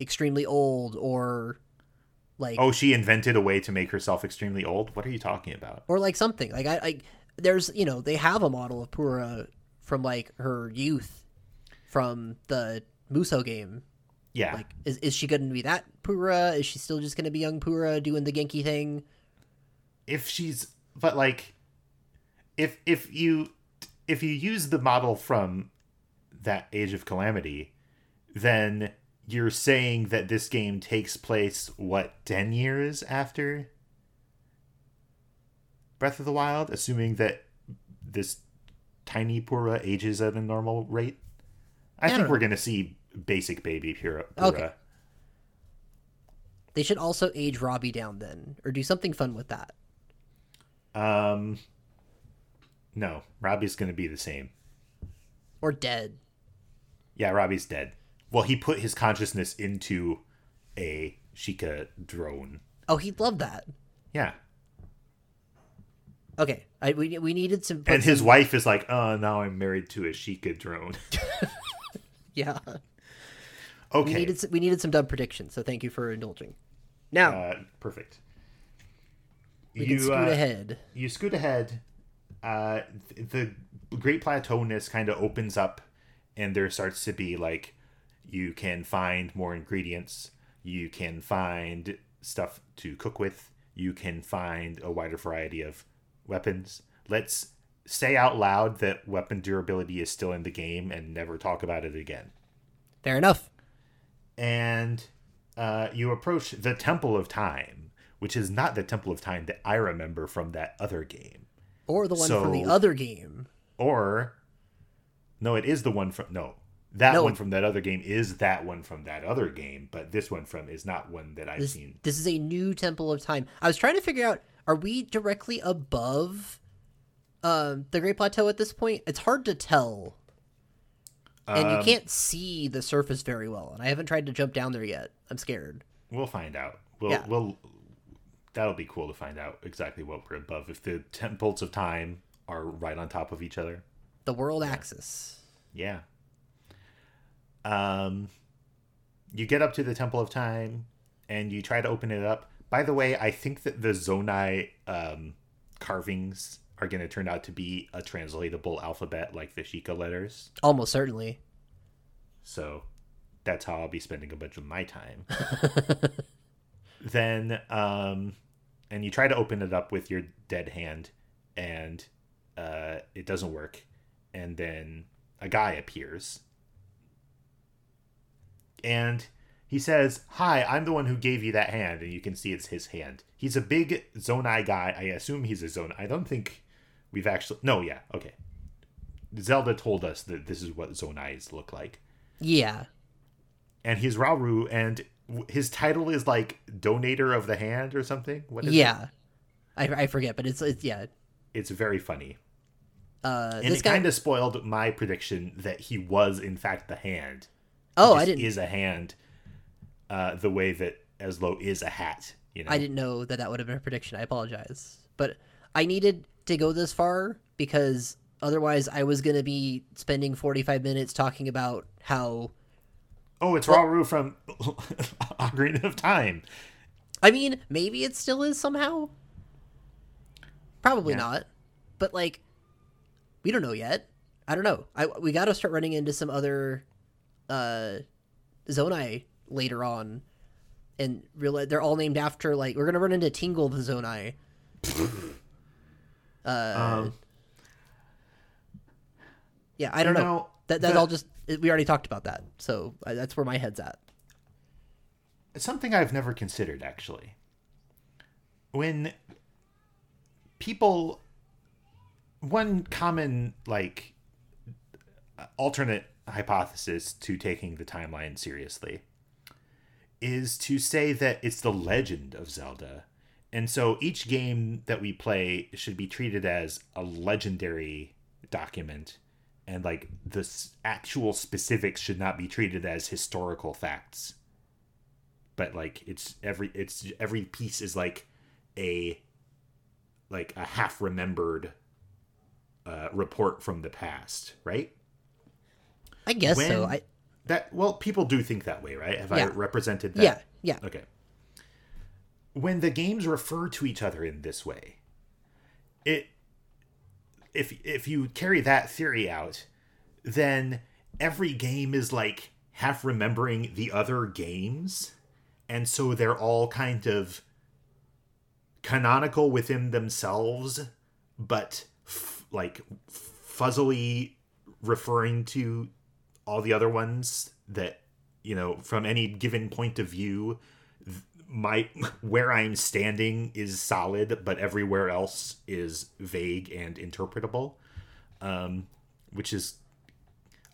extremely old, or Like Oh, she invented a way to make herself extremely old. What are you talking about? or like something. Like I, I there's you know, they have a model of Purah from like her youth from the Muso game. Yeah, Like is is she going to be that Purah? Is she still just going to be young Purah doing the Genki thing? if she's but like if if you if you use the model from that age of calamity then you're saying that this game takes place what 10 years after breath of the wild assuming that this tiny purah ages at a normal rate i, I think we're going to see basic baby purah. Okay. They should also age Robbie down then, or do something fun with that. um no robbie's going to be the same Or dead. Yeah, Robbie's dead. Well, he put his consciousness into a Sheikah drone. Oh, he'd love that. Yeah. Okay, I, we we needed some. And his wife is like, oh, now I'm married to a Sheikah drone. yeah. We Okay. needed we needed some dumb predictions, so thank you for indulging. Now Uh, perfect. we can scoot uh, ahead. You scoot ahead. Uh, th- the Great Plateauness kind of opens up, and there starts to be like, you can find more ingredients. You can find stuff to cook with. You can find a wider variety of weapons. Let's say out loud that weapon durability is still in the game and never talk about it again. Fair enough. And uh, you approach the Temple of Time, which is not the Temple of Time that I remember from that other game. Or the one from the other game. Or, no, it is the one from no, that No. one from that other game is that one from that other game, but this one from is not one that I've This, seen. this is a new Temple of Time. I was trying to figure out: are we directly above um, the Great Plateau at this point? It's hard to tell, and you Um, can't see the surface very well. And I haven't tried to jump down there yet. I'm scared. We'll find out. We'll Yeah. we'll that'll be cool to find out exactly what we're above if the temples of time are right on top of each other. The world axis. Yeah. Um, you get up to the Temple of Time, and you try to open it up. By the way, I think that the Zonai um, carvings are going to turn out to be a translatable alphabet like the Sheikah letters. Almost certainly. So that's how I'll be spending a bunch of my time. then, um, and you try to open it up with your dead hand, and uh, it doesn't work. And then a guy appears, and he says, "Hi, I'm the one who gave you that hand," and you can see it's his hand. He's a big Zonai guy. I assume he's a Zonai. I don't think we've actually. No, yeah, okay. Zelda told us that this is what Zonais look like Yeah. and he's Rauru, and his title is like Donator of the Hand or something. What is it? Yeah. I, I forget, but it's, it's yeah. It's very funny, Uh, and this it guy. kind of spoiled my prediction that he was in fact the hand. oh, I didn't. Is a hand, uh, the way that Ezlo is a hat. You know. I didn't know that that would have been a prediction. I apologize, but I needed to go this far because otherwise I was gonna be spending forty five minutes talking about how. Oh, it's Rauru from Ocarina of Time. I mean, maybe it still is somehow. Probably Yeah. not, but like, we don't know yet. I don't know. I we got to start running into some other, uh, Zonai later on, and realize they're all named after like we're gonna run into Tingle the Zonai. uh, Um, yeah, I don't know. know, That that's the- all just we already talked about that, so that's where my head's at. It's something I've never considered actually. When people one common like alternate hypothesis to taking the timeline seriously is to say that it's the legend of Zelda. And so each game that we play should be treated as a legendary document and like the actual specifics should not be treated as historical facts but like it's every it's every piece is like a like a half remembered uh, report from the past, right? I guess so. I That well, people do think that way, right? Have I represented that? yeah yeah. Okay. When the games refer to each other in this way, it if if you carry that theory out, then every game is like half remembering the other games, and so they're all kind of canonical within themselves, but f- like fuzzily referring to all the other ones that you know from any given point of view my where i'm standing is solid but everywhere else is vague and interpretable um, which is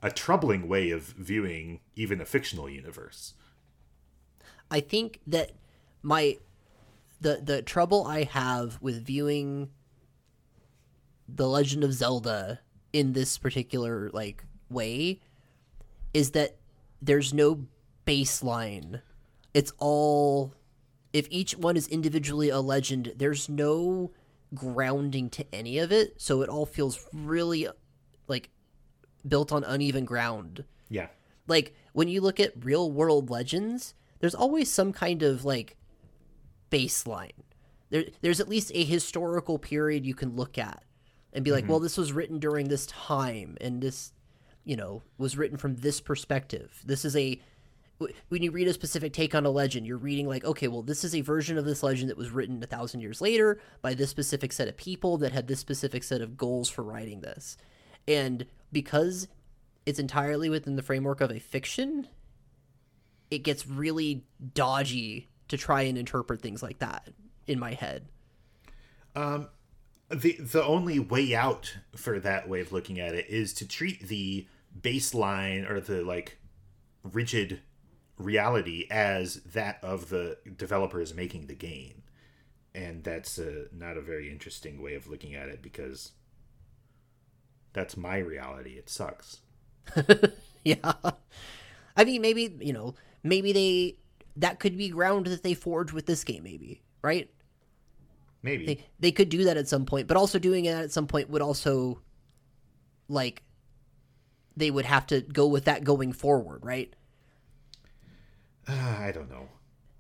a troubling way of viewing even a fictional universe I think that my the the trouble I have with viewing the Legend of Zelda in this particular like way is that there's no baseline. It's all if each one is individually a legend, there's no grounding to any of it, so it all feels really like built on uneven ground. Yeah. Like when you look at real world legends there's always some kind of like baseline. There, there's at least a historical period you can look at and be like mm-hmm. well this was written during this time and this you know was written from this perspective. This is a when you read a specific take on a legend you're reading like okay well this is a version of this legend that was written a thousand years later by this specific set of people that had this specific set of goals for writing this and because it's entirely within the framework of a fiction, it gets really dodgy to try and interpret things like that in my head. Um, the the only way out for that way of looking at it is to treat the baseline or the like rigid reality as that of the developers making the game and that's uh not a very interesting way of looking at it because that's my reality it sucks Yeah. I mean, maybe, you know, maybe they that could be ground that they forge with this game maybe, right? maybe They they could do that at some point, but also doing it at some point would also like they would have to go with that going forward, right? Uh, I don't know.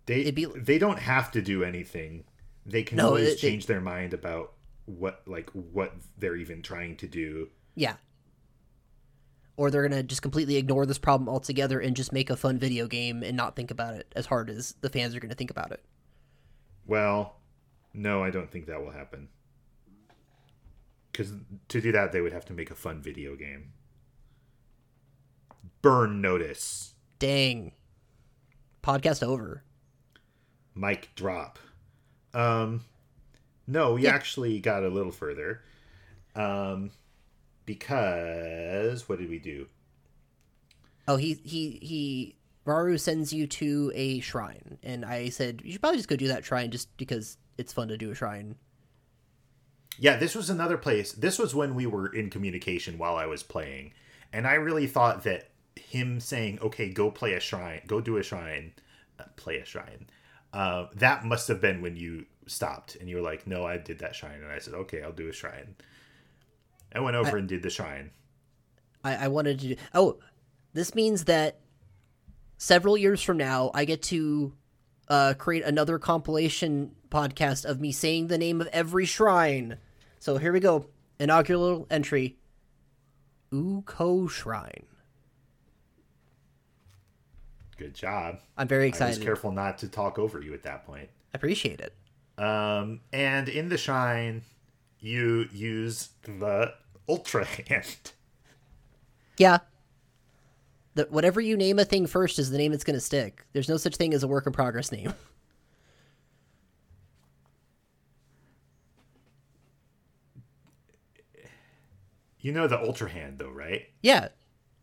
They It'd be- they don't have to do anything. They can No, always it- change their mind about what like what they're even trying to do. Yeah. Or they're gonna just completely ignore this problem altogether and just make a fun video game and not think about it as hard as the fans are gonna think about it. Well, no, I don't think that will happen. Cuz to do that they would have to make a fun video game. Burn notice. Dang. Podcast over. Mic drop. Um no, we actually got a little further. Um because what did we do? Oh, he he he. Rauru sends you to a shrine, and I said you should probably just go do that shrine just because it's fun to do a shrine. Yeah, this was another place. This was when we were in communication while I was playing. And I really thought that him saying, okay, go play a shrine, go do a shrine, uh, play a shrine, uh, that must have been when you stopped and you were like, no, I did that shrine. And I said, okay, I'll do a shrine. I went over and did the shrine. I, I wanted to. Do, oh, this means that several years from now, I get to uh, create another compilation podcast of me saying the name of every shrine. So here we go. Inaugural entry. Ukouh Shrine. Good job. I'm very excited. I was careful not to talk over you at that point. Appreciate it. Um, and in the shine, you use the ultra hand. Yeah. The, whatever you name a thing first is the name it's going to stick. There's no such thing as a work in progress name. You know the ultra hand, though, right? yeah.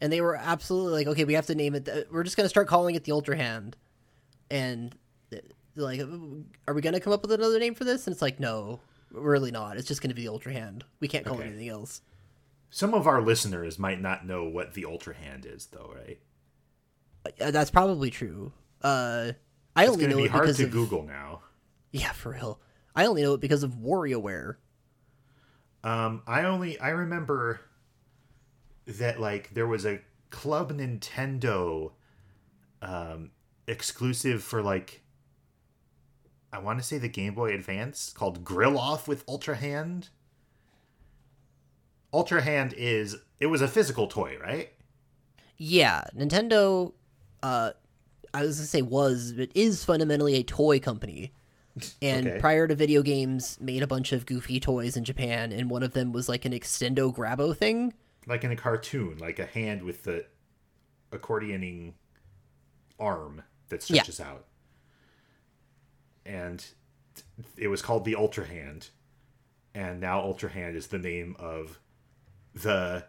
And they were absolutely like, okay, we have to name it. th- We're just going to start calling it the Ultra Hand. And like, are we going to come up with another name for this? And it's like, no, really not. It's just going to be the Ultra Hand. We can't call it anything else. Some of our listeners might not know what the ultra hand is, though, right? Uh, that's probably true. Uh, I It's only know be it hard because to of Google now. yeah, for real. I only know it because of WarioWare. Um, I only I remember that like there was a Club Nintendo um, exclusive for like I want to say the Game Boy Advance called Grill Off with Ultra Hand. Ultra Hand is it was a physical toy, right? Yeah, Nintendo. Uh, I was gonna say was, but is fundamentally a toy company. And Okay. prior to video games, made a bunch of goofy toys in Japan, and one of them was like an extendo grabo thing. Like in a cartoon, like a hand with the accordioning arm that stretches out. And it was called the Ultra Hand. And now Ultra Hand is the name of the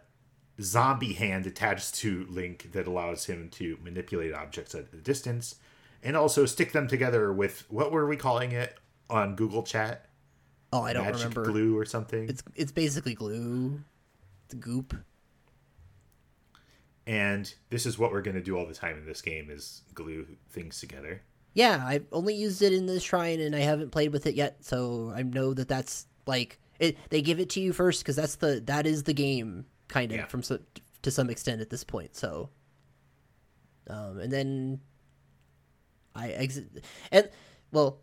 zombie hand attached to Link that allows him to manipulate objects at a distance and also stick them together with what were we calling it on Google Chat? Oh, I don't Magic remember. glue or something. It's it's basically glue. It's goop. and this is what we're going to do all the time in this game is glue things together. Yeah, I've only used it in this shrine, and I haven't played with it yet, so I know that that's like it. They give it to you first because that's the that is the game kind of Yeah. from so, to some extent at this point. So, um, and then I exit and well,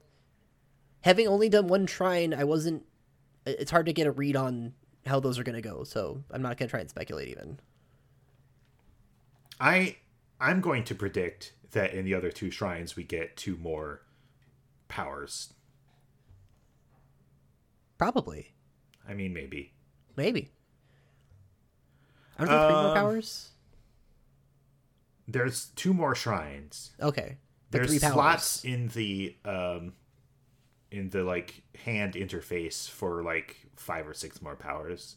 having only done one shrine, I wasn't. It's hard to get a read on how those are going to go, so I'm not going to try and speculate even. I I'm going to predict that in the other two shrines we get two more powers. Probably, I mean maybe. maybe. Are there three more Um, powers? There's two more shrines. Okay, the There's slots in the um in the like hand interface for like five or six more powers.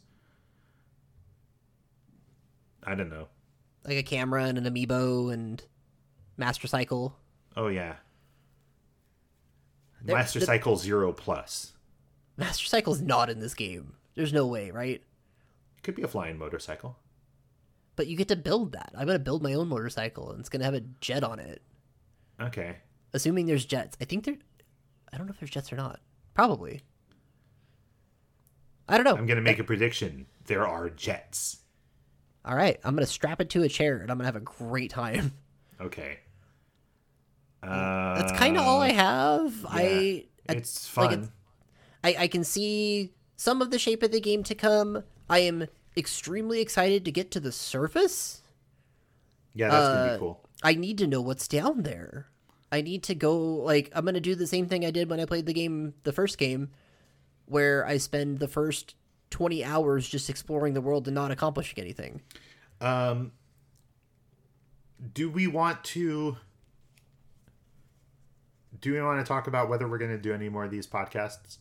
I don't know. like a camera and an amiibo and master cycle. Oh yeah. There- Master the- Cycle Zero Plus. Master cycle's not in this game. There's no way, right? Could be a flying motorcycle. But you get to build that. I'm gonna build my own motorcycle, and it's gonna have a jet on it. Okay. Assuming there's jets. I think there. I don't know if there's jets or not. Probably. I don't know. I'm gonna make a prediction. There are jets. All right, I'm gonna strap it to a chair, and I'm gonna have a great time. Okay. Uh, That's kind of all I have. I, I It's like fun. it's- I I can see some of the shape of the game to come. I am extremely excited to get to the surface. yeah, that's gonna uh, be cool. I need to know what's down there. I need to go like I'm gonna do the same thing I did when I played the game, the first game, where I spend the first 20 hours just exploring the world and not accomplishing anything. Um, do we want to? Do we want to talk about whether we're gonna do any more of these podcasts?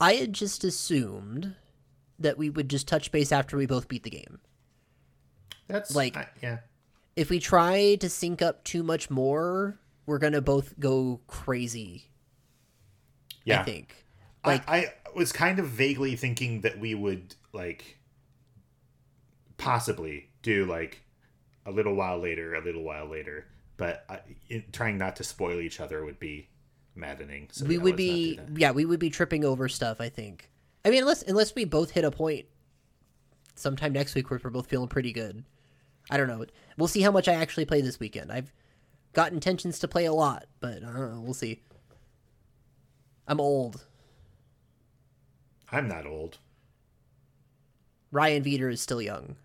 I had just assumed that we would just touch base after we both beat the game. That's Like- yeah. If we try to sync up too much more, we're gonna both go crazy. Yeah. I think. Like I, I was kind of vaguely thinking that we would like possibly do like a little while later, a little while later, but I, trying not to spoil each other would be maddening. So we yeah, would be yeah we would be tripping over stuff i think. I mean unless unless we both hit a point sometime next week where we're both feeling pretty good. I don't know. We'll see how much i actually play this weekend. I've got intentions to play a lot but i don't know we'll see. I'm old I'm not old. ryan veeder is still young